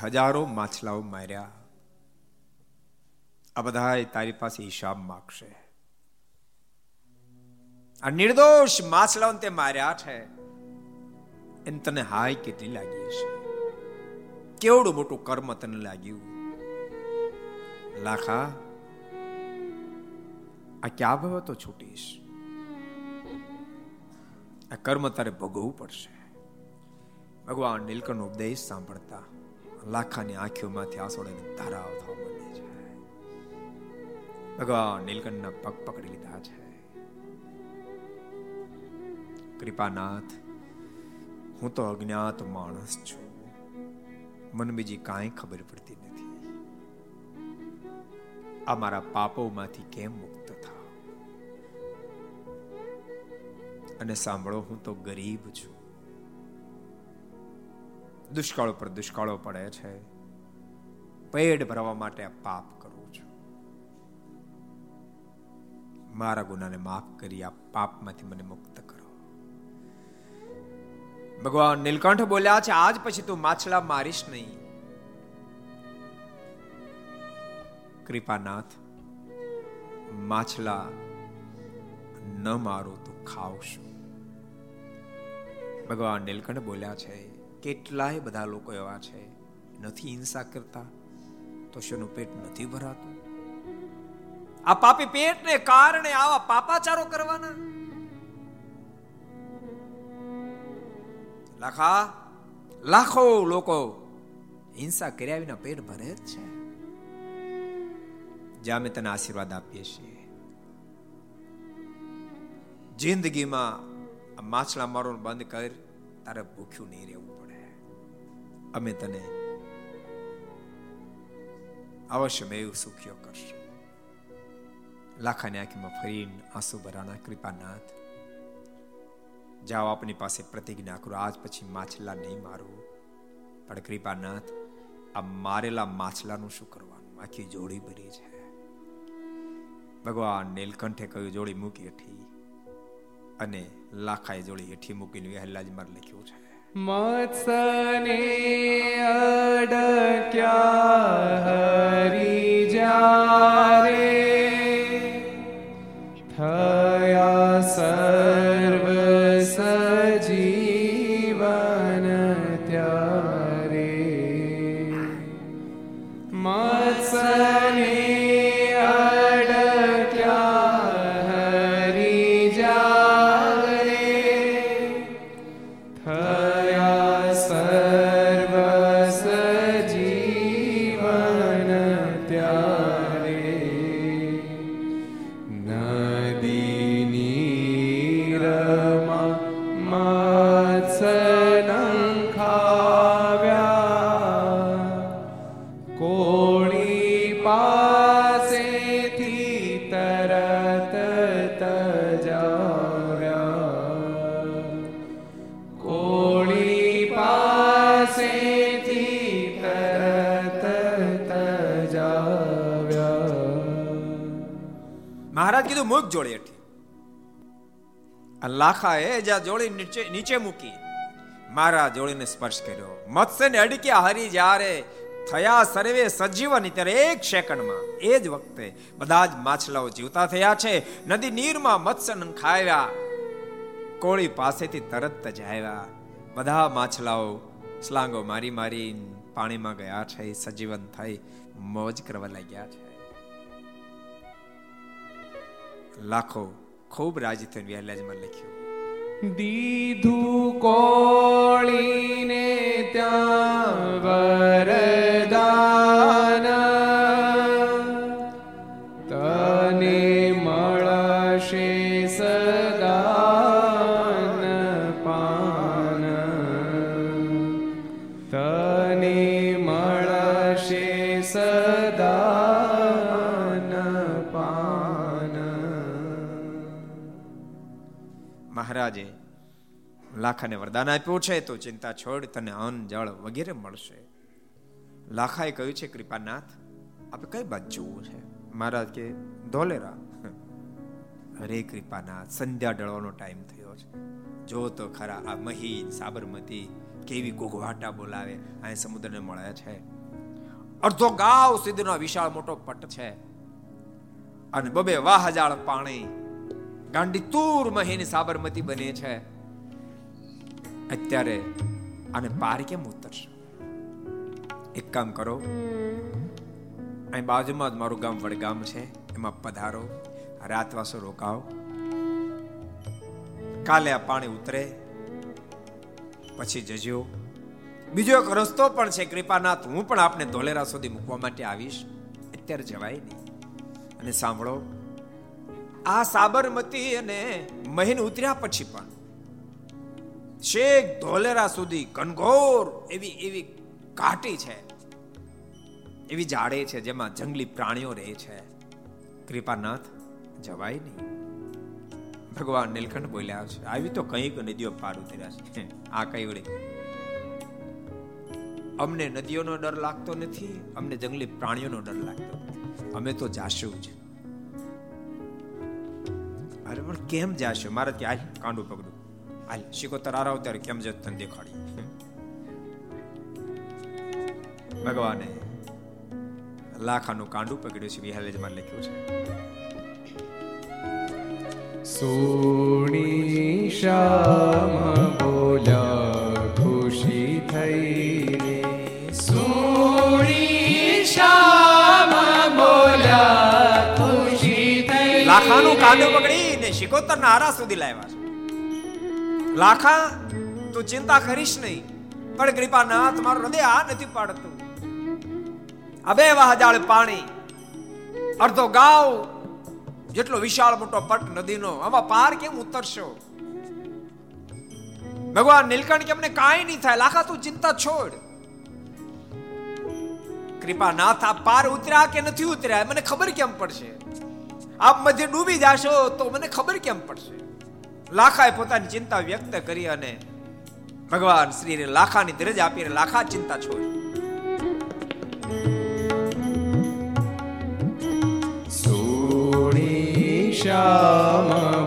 હજારો માછલાઓ માર્યા. આ બધા તારી પાસે હિસાબ માગશે. આ નિર્દોષ માછલાઓને તે માર્યા છે. એને તને હાય કેટલી લાગી હશે? કેવડું મોટું કર્મ તને લાગ્યું? લાખા, આ ક્યાં ભવ તો છૂટીશ? આ કર્મ તારે ભોગવવું પડશે. ભગવાન નીલકંઠ ઉપદેશ સાંભળતા લાખાની આંખોમાંથી આસોડાને ધારાઓ થવા માંડે છે. ભગવાન નીલકંઠના પગ પકડી લીધા છે. કૃપાનાથ, હું તો અજ્ઞાત માણસ છું. મને બીજી કાંઈ ખબર પડતી નથી. આ મારા પાપોમાંથી કેમ મુક્ત થાવ? અને સાંભળો, હું તો ગરીબ છું. દુષ્કાળો પર દુષ્કાળો પડે છે. પેટ ભરવા માટે આ પાપ કરું છું. મારા ગુનાને માફ કરી, આ પાપમાંથી મને મુક્ત કરો. ભગવાન નીલકંઠ બોલ્યા છે, આજ પછી તું માછલા મારીશ નહીં. કૃપાનાથ, માછલા ન મારો તો ખાવશું. ભગવાન નીલકંઠ બોલ્યા છે કેટલાય બધા લોકો એવા છે, નથી હિંસા કરતા, તો શેનું પેટ નથી ભરાતું? આ પાપી પેટને કારણે આવા પાપાચારો કરવાના? લાખા, લાખો લોકો હિંસા કર્યા વિના પેટ ભરે જ છે. જ્યાં અમે તને આશીર્વાદ આપીએ છીએ. જિંદગીમાં માછલા મારવાનું બંધ કર, તારે ભૂખ્યું નહીં રહેવું. અમે તને અવશ્ય મેવ સુખ્યો કરશો. લાખાની આંખીમાં ફરીને આંસુ ભરાણા, કૃપાનાથ. જાઓ આપની પાસે પ્રતિજ્ઞા કરો, આજ પછી માછલા નહીં મારું. પણ કૃપાનાથ, આ મારેલા માછલાનું શું કરવાનું? આખી જોડી ભરી છે. ભગવાન નીલકંઠે કહ્યું જોડી મૂકી હેઠી અને લાખાએ જોડી હેઠી મૂકીને વહેલા જ મારે લખ્યું છે. મત્સને અડક્યા મુખ જોડે હેઠી આ લાખાએ જ્યાં જોડી નીચે નીચે મૂકી. મારા જોડીને સ્પર્શ કર્યો. મત્સ્યને અડક્યા હરી જ્યારે થયા સર્વે સજીવન ત્યારે એક સેકન્ડમાં, એ જ વખતે બધા જ માછલાઓ જીવતા થયા છે. નદી નીરમાં મત્સ્ય ખાવ્યા કોળી પાસેથી તરત જ આવ્યા. બધા માછલાઓ સ્લાંગો મારી મારી પાણીમાં ગયા છે, સજીવન થઈ, મોજ કરવા લાગ્યા છે. લાખો ખૂબ રાજી થઈને વ્યાલાજમાં લખ્યું. દીધું કોળીને ત્યાં વરદાન. લાખાને વરદાન આપ્યું છે, તો ચિંતા છોડ, તને અન્ન, જળ વગેરે મળશે. લાખાએ કહ્યું છે, કૃપાનાથ આપણે કઈ બાજુ જોવું છે? મહારાજ કે, ધોલેરા. હરે કૃપાનાથ, સંધ્યા ડળવાનો ટાઈમ થયો છે. જો તો ખરા, આ મહી સાબરમતી કેવી ઘોઘવાટા બોલાવે અહીં સમુદ્રને મળે છે. અડધો ગાવ સુધીનો વિશાળ મોટો પટ છે. અને બબે વાહજાળ પાણી. ગાંડી તૂર મહીની સાબરમતી બને છે. અત્યારે આને પાર કેમ ઉતરશે? એક કામ કરો. અહીં બાજુમાં જ મારું ગામ વડગામ છે. એમાં પધારો. રાતવાસો રોકાઓ. કાલે આ પાણી ઉતરે. પછી જજો. બીજો એક રસ્તો પણ છે. કૃપાનાથ, હું પણ આપને ધોલેરા સુધી મૂકવા માટે આવીશ. અત્યારે જવાય નહીં. અને સાંભળો, આ સાબરમતી અને મહીન ઉતર્યા પછી પણ શેખ ધોલેરા સુધી ઘનઘોર એવી એવી ઘાટી છે. એવી જાડે છે જેમાં જંગલી પ્રાણીઓ રહે છે. કૃપાનાથ, જવાય નહીં. ભગવાન નીલકંઠ બોલ્યા છે, આવી તો કંઈક નદીઓ પાર ઉતર્યા છે. આ કઈ વળી? અમને નદીઓનો ડર લાગતો નથી, અમને જંગલી પ્રાણીઓનો ડર લાગતો અમે તો જાશું જ. અરે, પણ કેમ જાશું? મારે ત્યાં કાંડું પકડું. હાલ શિકોતર આરાવ ત્યારે કેમ જત તને દેખાડી. ભગવાને લાખાનું કાંડું પકડ્યું છે વિહાલેજમાં લખ્યું છે. સોણી શ્યામ બોલ્યા ખુશી થઈ સોણી શ્યામ બોલ્યા ખુશી થઈ લાખાનું કાંડું પકડીને શિકોતર ના આરા સુધી લાવ્યા છે. લાખા, તું ચિંતા કરીશ નહીં. પણ કૃપાનાથ, મારું હૃદય આ નથી પાડતું. અબે વાહજાળ પાણી, અડધો ગાવ જેટલો વિશાળ મોટો પટ નદીનો, આમાં પાર કેમ ઉતરશો? ભગવાન નીલકંઠ કે અમને કાંઈ નહીં થાય. લાખા, તું ચિંતા છોડ. કૃપા નાથ આ પાર ઉતર્યા કે નથી ઉતર્યા? મને ખબર કેમ પડશે? આપ મધ્ય ડૂબી જાશો તો મને ખબર કેમ પડશે? લાખાએ પોતાની ચિંતા વ્યક્ત કરી અને ભગવાન શ્રીને લાખાની દરજ આપીને લાખા ચિંતા છોડી. સોણી શ્યામ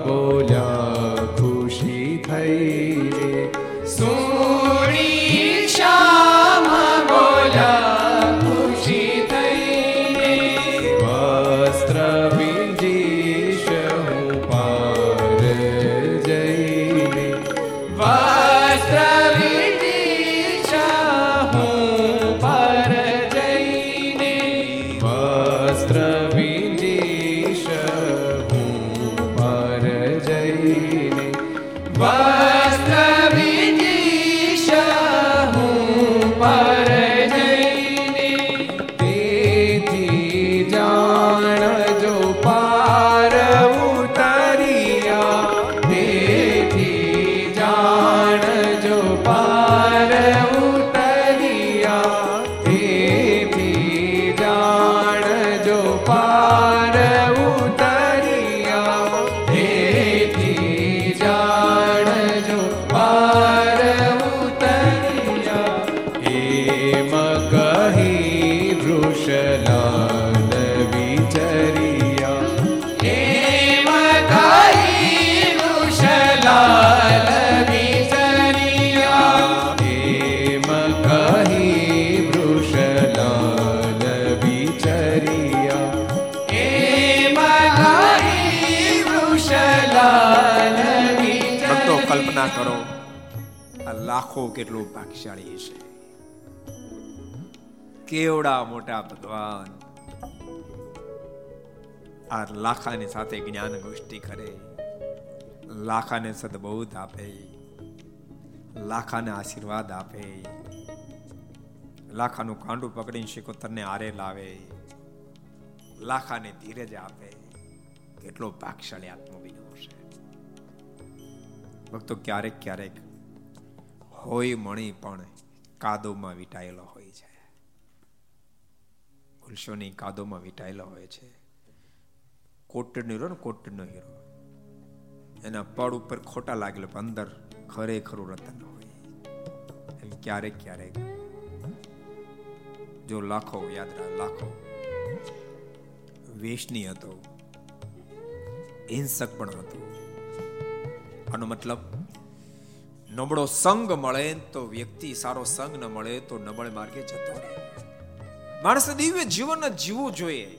કેટલું ભાગ્યશાળી છે કેવડા મોટા ભગવાન? આ લાખાની સાથે જ્ઞાન ગોષ્ઠી કરે, લાખાને સદબોધ આપે, લાખાને આશીર્વાદ આપે, લાખાનું કાંડું પકડીને શિકોતરને આરે લાવે, લાખાને ધીરજ આપે. કેટલો ભાગશાળી આત્મવિનો છે ભક્તો, ક્યારેક ક્યારેક હોય મણી પણ કાદોમાં વીટાયેલો હોય છે. ભૂલશો કાદોમાં વીટાયેલો હોય છે. કોટડનો હીરો ને કોટડનો હીરો. એના પડ ઉપર ખોટા લાગેલો પણ અંદર ખરેખરું રતન હોય. એમ ક્યારેક ક્યારેક. જો લાખો, યાદ રાખ, લાખો. વેશની હતો. હિંસક પણ હતો. આનો મતલબ નબળો સંગ મળે તો વ્યક્તિ સારો સંગ ન મળે તો નબળ માર્ગે જતો રહે. માણસ દિવ્ય જીવન જ જીવવું જોઈએ.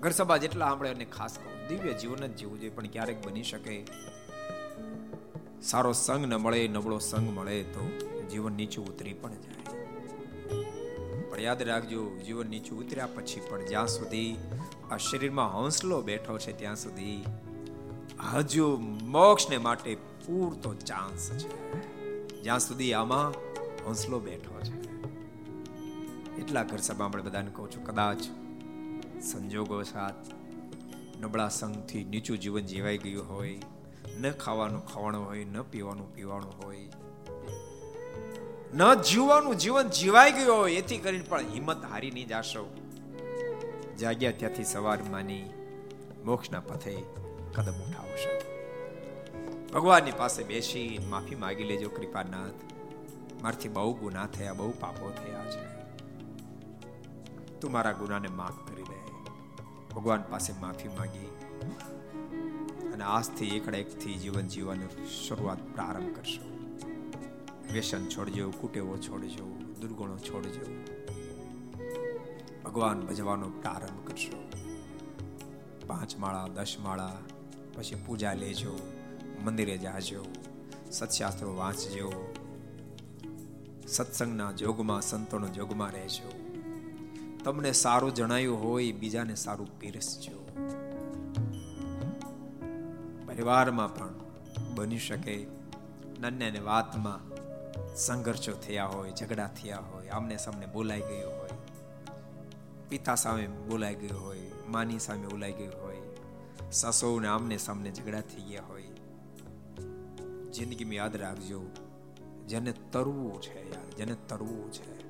ઘર સભા જેટલા સાંભળે અને ખાસ કહું, દિવ્ય જીવન જ જીવવું જોઈએ, પણ ક્યારેક બની શકે સારો સંગ ન મળે, નબળો સંગ મળે તો જીવન નીચું ઉતરી પણ જાય. પણ યાદ રાખજો, જીવન નીચું ઉતર્યા પછી પણ જ્યાં સુધી આ શરીરમાં હંસલો બેઠો છે, ત્યાં સુધી હજુ મોક્ષને માટે પૂરતો ચાન્સ છે. જ્યાં સુધી આમાં હોંસલો બેઠો છે. એટલા ઘર સભા આપણે બધાને કહું છું, કદાચ સંજોગો સાથ નબળા સંઘથી નીચું જીવન જીવાઈ ગયું હોય, ન ખાવાનું ખાવાનું હોય, ન પીવાનું પીવાનું હોય, ન જીવવાનું જીવન જીવાઈ ગયું હોય, એથી કરીને પણ હિંમત હારી નહીં જાશો. જાગ્યા ત્યાંથી સવાર માની મોક્ષના પથે કદમ ઉઠાવશો. ભગવાનની પાસે બેસી માફી માગી લેજો કૃપાનાથ. મારથી બહુ ગુના થયા, બહુ પાપો થયા છે. તું મારા ગુનાને માફ કરી દે. ભગવાન પાસે માફી માંગી અને આજથી એકડા એકથી જીવન જીવવાની શરૂઆત પ્રારંભ કરશો. વ્યસન છોડજો, કુટેવો છોડજો, દુર્ગુણો છોડજો. ભગવાન ભજવાનો પ્રારંભ કરશો. પાંચ માળા, દસ માળા, પછી પૂજા લેજો. મંદિરે જાજો, સત્શાસ્ત્રો વાંચજો, સત્સંગના જોગમાં, સંતોનો જોગમાં રહેજો. તમને સારું જણાયું હોય, બીજાને સારું પીરસજો. પરિવારમાં પણ બની શકે નાની વાતમાં સંઘર્ષો થયા હોય, ઝઘડા થયા હોય, આમને સામને બોલાઈ ગયો હોય, પિતા સામે બોલાઈ ગયો હોય, માની સામે બોલાઈ ગયો હોય, સાસોને, આમને સામને ઝઘડા થઈ ગયા હોય જિંદગીમાં યાદ રાખજો. જેને તરવું છે યાર, જેને તરવું છે.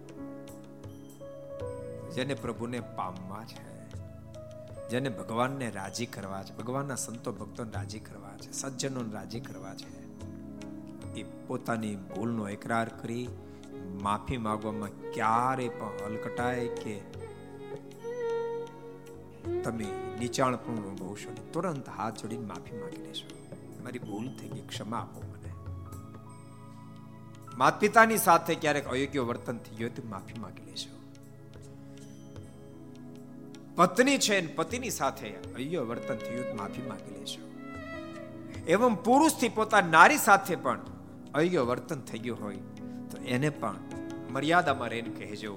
જેને પ્રભુને પામવા છે. જેને ભગવાનને રાજી કરવા છે. ભગવાનના સંતો, ભક્તોને રાજી કરવા છે. સજ્જનોને રાજી કરવા છે. એ પોતાની ભૂલનો એકરાર કરી માફી માગવામાં ક્યારે પણ હલકટાય કે તમે નીચાણ પણ અનુભવશો તુરંત હાથ જોડીને માફી માગી લેશો. મારી ભૂલ થઈ ગઈ, ક્ષમા આપો. માતા પિતાની સાથે ક્યારેક અયોગ્ય વર્તન થઈ ગયું તો માફી માંગી લેજો. પત્ની છે પતિની સાથે અયોગ્ય વર્તન થયું તો માફી માંગી લેજો. એવમ પુરુષથી પોતા નારી સાથે પણ અયોગ્ય વર્તન થઈ ગયું હોય તો એને પણ મર્યાદામાં રહીને કહેજો,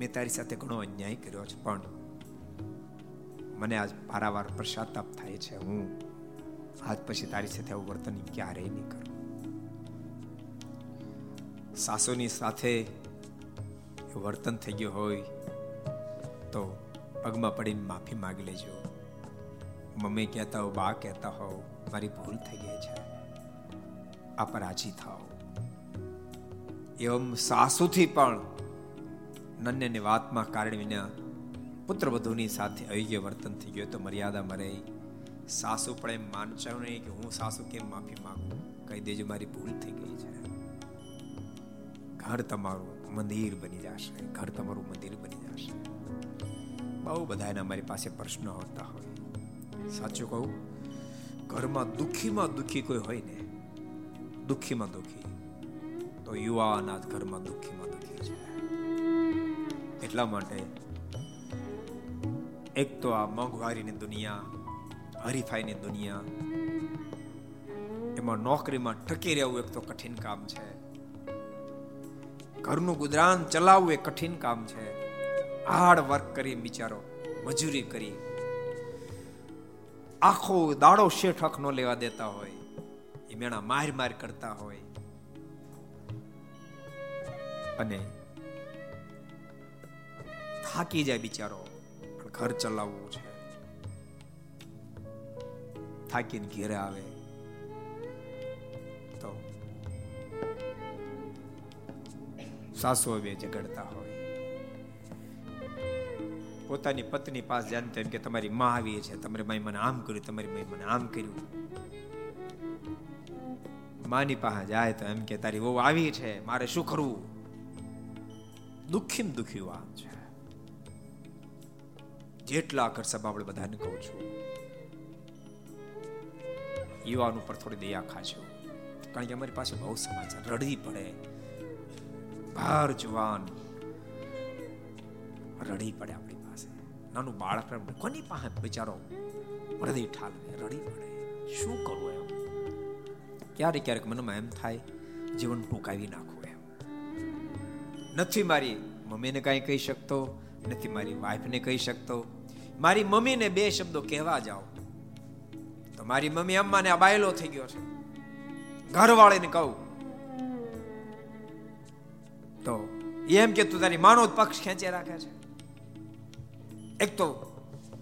મેં તારી સાથે ઘણો અન્યાય કર્યો છે, પણ મને આજ પારાવાર પશ્ચાતાપ થાય છે. હું આજ પછી તારી સાથે આવું વર્તન ક્યારેય નહીં કરું. સાસુની સાથે વર્તન થઈ ગયું હોય, તો પગમાં પડીને માફી માગી લેજો. મમ્મી કહેતા હો બા કહેતા હો મારી ભૂલ થઈ ગઈ છે. આપ રાજી થાઓ. એવમ સાસુથી પણ નન્યની વાતમાં કારણ વિના પુત્ર વધુની સાથે અયોગ્ય વર્તન થઈ ગયું તો મર્યાદા મરે. સાસુ પણ એમ માનશો નહીં કે હું સાસુ કેમ માફી માગું? કહી દેજો, મારી ભૂલ થઈ ગઈ છે. ઘર તમારું મંદિર બની જશે. ઘર તમારું મંદિર બની જશે. બહુ બધા અમારી પાસે પ્રશ્નો આવતા હોય. સાચું કહું? ઘરમાં દુઃખીમાં દુઃખી કોઈ હોય ને, દુઃખીમાં દુઃખી, તો યુવાના ઘરમાં દુઃખીમાં દુઃખી છે. એટલા માટે એક તો આ મોંઘવારીની દુનિયા, હરીફાઈની દુનિયા, એમાં નોકરીમાં ટકી રહેવું એક તો કઠિન કામ છે. ઘરનું ગુજરાન ચલાવવું એ કઠિન કામ છે. હાર્ડ વર્ક કરી બિચારો, મજૂરી કરી. આખો દાડો શેઠ હક નો લેવા દેતા હોય. એ મેણા માર માર કરતા હોય. અને થાકી જાય બિચારો ઘર ચલાવવું છે. થાકીને ઘેરે આવે. સાસુ બે ઝઘડતા હોય. પોતાની પત્ની પાસે જાય તેમ કે તમારી માં આવી છે, તમારી માઈ મને આમ કર્યું, તમારી માઈ મને આમ કર્યું. માની પાસે જાય તો એમ કે તારી વહુ આવી છે, મારે શું કરવું? દુઃખી દુઃખી વાત છે. જેટલા કર સભા આપણે બધાને કહું છું. યુવાન ઉપર થોડી દયા ખાશો કારણ કે અમારી પાસે બહુ સમાચાર, રડવી પડે. ભાર જુવાન રડી પડે આપણી પાસે. નાનું બાળક કોની પાસે? બિચારો હૃદય ઠાલવે, રડી પડે. શું કરવું એમ? ક્યારેક ક્યારેક મનમાં એમ થાય, જીવન ટૂંકાવી નાખવું એમ. નથી મારી મમ્મીને કાંઈ કહી શકતો, નથી મારી વાઈફને કહી શકતો. મારી મમ્મીને બે શબ્દો કહેવા જાઓ. તો મારી મમ્મી, અમ્માને આ બાયલો થઈ ગયો છે. ઘરવાળીને કહું એમ કે તું તારી માનો પક્ષ ખેંચે રાખે છે. એક તો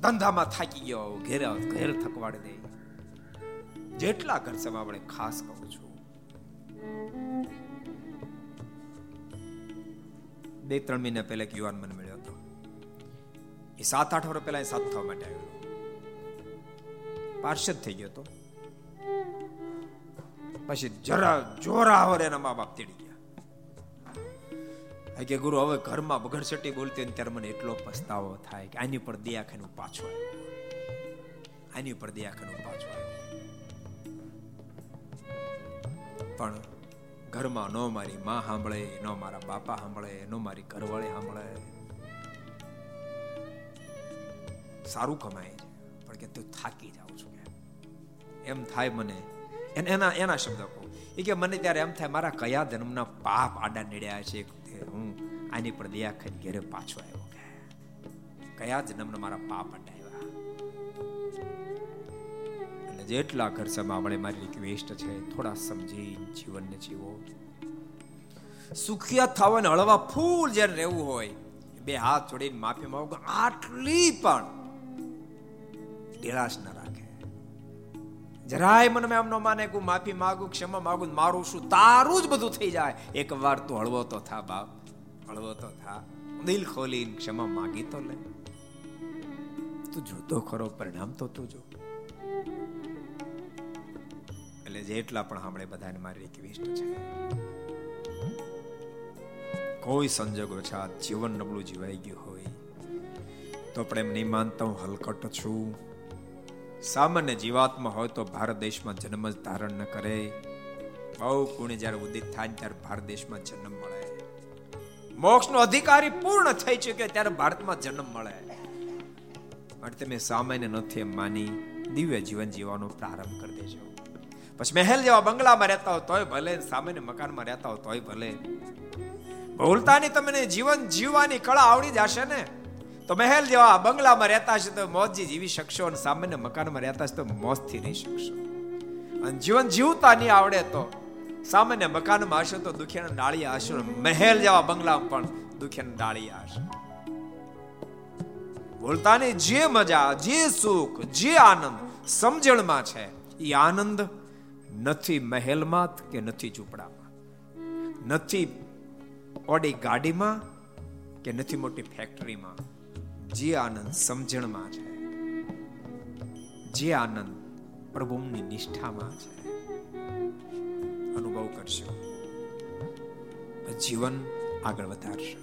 ધંધામાં થાકી ગયો, ઘેર ઘેર થકવાડ દે. જેટલા ઘર આપણે ખાસ કહું છું. બે, ત્રણ મહિના પહેલા એક યુવાન મને મળ્યો હતો. એ સાત, આઠ વર્ષ પહેલા સાત થવા માટે આવ્યો પાર્ષદ થઈ ગયો હતો. પછી જરા જોરા વર એના મા બાપ તેડી ગયા. કે ગુરુ, હવે ઘરમાં બગડસટી બોલતી ત્યારે મને એટલો પસ્તાવો થાય કે આની પર દયા ખાને પાછો આની દયા ખાને પાછો પણ ઘરમાં ન મારી માં સાંભળે, ન મારા બાપા સાંભળે, નો મારી ઘરવાળી સાંભળે. સારું કમાય છે, પણ કે તું થાકી જાઉં છું એમ થાય મને. એના એના શબ્દ કહું. એ કે મને ત્યારે એમ થાય, મારા કયા જન્મના પાપ આડા નીડ્યા છે હું આની પર દયા ખાઈ ઘેરે પાછો આવ્યો. કયા જન્મના મારા પાપ અટાવ્યા એટલે જેટલા ઘર મળે મારી રિક્વેસ્ટ છે, થોડા સમજી જીવનને જીવો. સુખિયા થવાને હળવા ફૂલ જ્યારે રહેવું હોય, બે હાથ જોડીને માફી માંગો, આટલી પણ ઢેળાશ ના રાખે. જરાય મને એમ ન માને કે, માફી માગું, ક્ષમા માગું મારું શું, તારું જ બધું થઈ જાય. એક વાર તું હળવો તો થા બાપ, હળવો તો થા. દિલ ખોલીને ક્ષમા માગી તો લે. તું જોતો ખરો, પરિણામ તો તું જો. એટલે જેટલા પણ આપણે બધાને મારી રિક્વેસ્ટ છે. કોઈ સંજોગો છે જીવન નબળું જીવાઈ ગયું હોય, તો આપણે એમ નહીં માનતા હું હલકટ છું. સામાન્ય જીવાત્મા હોય તો ભારત દેશમાં જન્મ જ ધારણ ન કરે. બહુ પુણ્ય જ્યારે ઉદિત થાય ત્યારે ભારત દેશમાં જન્મ મળે. મોક્ષનો અધિકારી પૂર્ણ થઈ ચુક્યો ત્યારે ભારતમાં જન્મ મળે. માટે તમે સામાન્ય નથી એમ માની, દિવ્ય જીવન જીવવાનો પ્રારંભ કરી દેજો. પછી મહેલ જેવા બંગલામાં રહેતા હોય તોય ભલે, સામાન્ય મકાનમાં રહેતા હોય તોય ભલે. ભૂલતાની તમને જીવન જીવવાની કળા આવડી જશે ને? તો મહેલ જેવા બંગલામાં રહેતા છે તો મોજજી જીવી શકશો અને સામાન્ય મકાનમાં રહેતા છે તો મોજથી રહી શકશો. અને જીવન જીવતા નહીં આવડે તો સામાન્ય મકાનમાં હશો તો દુખિયાના ડાળિયા હશો મહેલ જેવા બંગલામાં પણ દુખિયાના ડાળિયા હશે. બોલતાની જે મજા, જે સુખ, જે આનંદ સમજણમાં છે એ આનંદ નથી મહેલમાં કે નથી ઝૂંપડામાં. નથી ઓડી ગાડીમાં કે નથી મોટી ફેક્ટરીમાં જે આનંદ સમજણમાં છે, જે આનંદ પ્રભુની નિષ્ઠામાં છે. અનુભવ કરશો. જીવન આગળ વધારશો.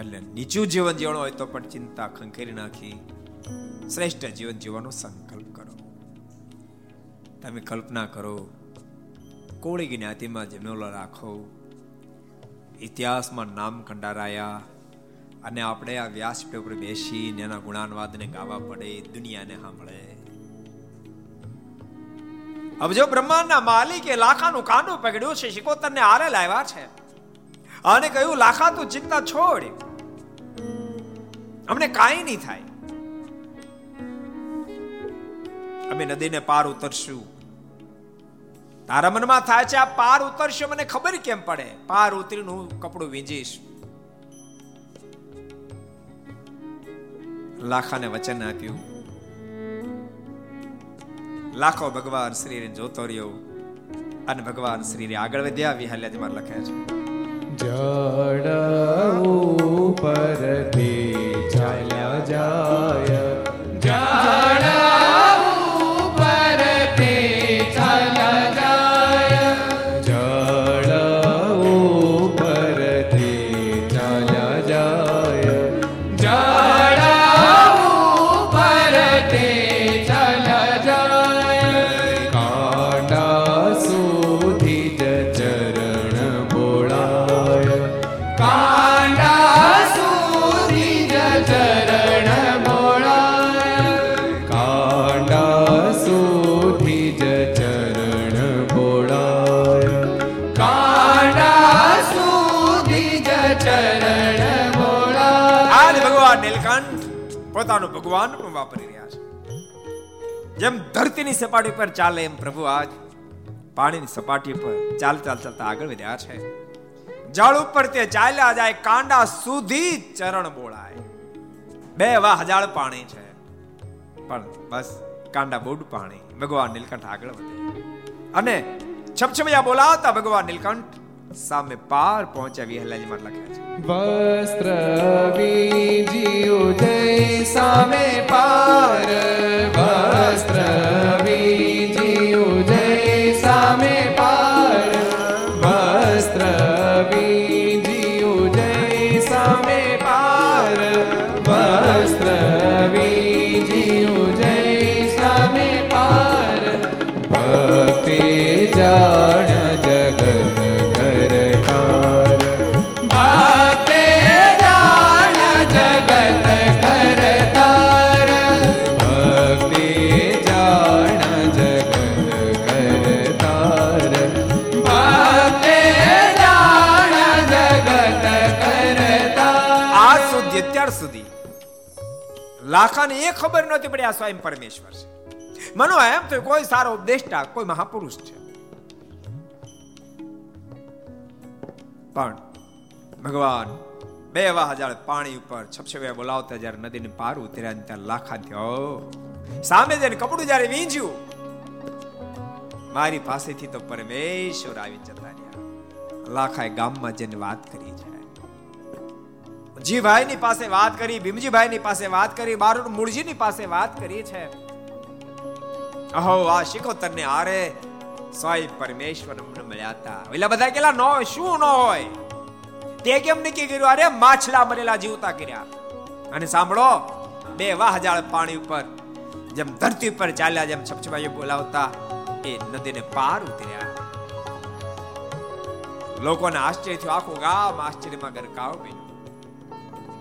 એટલે નીચું જીવન જીવવાનું હોય તો પણ ચિંતા ખંખેરી નાખી. શ્રેષ્ઠ જીવન જીવવાનો સંકલ્પ કરો. તમે કલ્પના કરો, કોળી જ્ઞાતિમાં જમેલો રાખો. ઇતિહાસમાં નામ કંડારાયા અને આપણે આ વ્યાસ ઉપર બેસીને એના ગુણાનવાદને ગાવા પડે દુનિયાને સાંભળે. હવે જો બ્રહ્માંડના માલિકે લાખાનું કાંડું પકડ્યું છે શિકોતરને આરે લાવ્યા છે અને કહ્યું, લાખા, તું ચિંતા છોડ. અમને કાંઈ નહીં થાય. અમે નદીને પાર ઉતરશું. તારા મનમાં થાય છે આ પાર ઉતરશે, મને ખબર કેમ પડે? પાર ઉતરીને હું કપડું વીંજીશ. લાખાને વચન આપ્યું. લાખો ભગવાન શ્રી જોતો રહ્યો અને ભગવાન શ્રી આગળ વધ્યા. વિહાલ્યાજીમાં લખે છે. જડ ઉપર ચાલ્યા જાય. ભગવાન પણ વાપરી રહ્યા છે. જેમ ધરતીની સપાટી પર ચાલે એમ પ્રભુ આજ પાણીની સપાટી પર ચાલ ચાલ ચાલતા આગળ વધ્યા છે. જળ ઉપર તે ચાલ્યા જાય, કાંડા સુધી ચરણ બોળાય. બે વા હજાર પાણી છે. પણ બસ કાંડા બોડ પાણી. ભગવાન નીલકંઠ આગળ વધે. અને છપછપિયા બોલાવતા ભગવાન નીલકંઠ સામે પાર પહોંચાવી વિહલાજીમાં લખ્યા છે. વસ્ત્ર બીજી જય સામે પાર વસ્ત્ર લાખાને એ ખબર નહોતી પડી આ સ્વયં પરમેશ્વર છે. મનો એમ તો કોઈ સારો ઉપદેષ્ટા કોઈ મહાપુરુષ છે. પણ ભગવાન બે હજાર પાણી ઉપર છપછવે બોલાવતા જયારે નદીને પાર ઉતર્યા ત્યાં લાખા થયો સામે જઈને કપડું જયારે વીંજ્યું, મારી પાસેથી તો પરમેશ્વર આવી જતા રહ્યા. લાખાએ ગામમાં જઈને વાત કરી છે. જીભાઈ ની પાસે વાત કરી, ભીમજીભાઈની પાસે વાત કરી, બારોડ મૂળજીની પાસે વાત કરી છે. અહો, આ શિકોતર ને આરે સ્વયં પરમેશ્વર અમને મળ્યા હતા. એટલે બધા કેલા નો, શું નો હોય? તે કેમ નક્કી કર્યું? અરે, માછલા મરેલા જીવતા કર્યા. અને સાંભળો, બે વાહજાળ પાણી ઉપર, જેમ ધરતી ઉપર ચાલ્યા, જેમ છપછપાઈ બોલાવતા, એ નદીને પાર ઉતર્યા. લોકોને આશ્ચર્ય થયું, આખું ગામ આશ્ચર્યમાં ગરકાવ બન્યું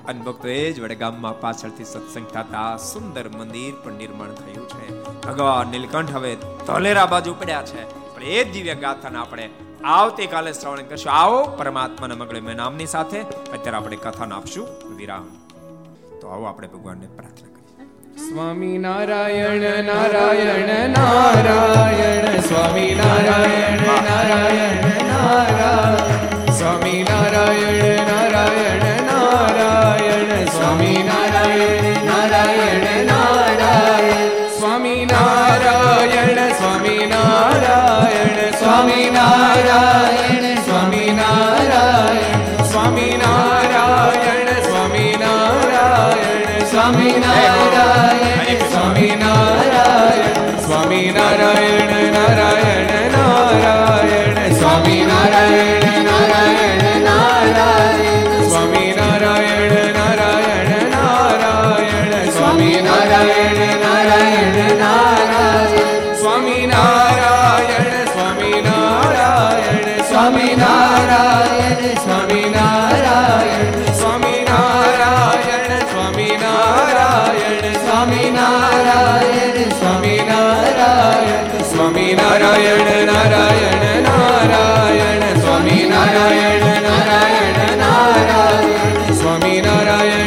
અને ભક્તો એ જ વડે ગામમાં પાછળથી સત્સંગ થતા સુંદર મંદિર પણ નિર્માણ થયું છે. ભગવાન નીલકંઠ હવે ધોલેરા બાજુ પડ્યા છે. પણ એ દિવ્ય ગાથાને આપણે આવતીકાલે શ્રવણ કરશું. આવો પરમાત્માના મગળે નામની સાથે અત્યારે આપણે કથાને આપશું. વિરામ. તો આવો આપણે ભગવાનને પ્રાર્થના કરીએ. સ્વામી નારાયણ નારાયણ નારાયણ, સ્વામી નારાયણ નારાયણ નારાયણ. સ્વામી નારાયણ Amin. નારાયણ.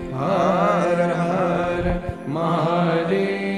હર હર મહાદેવ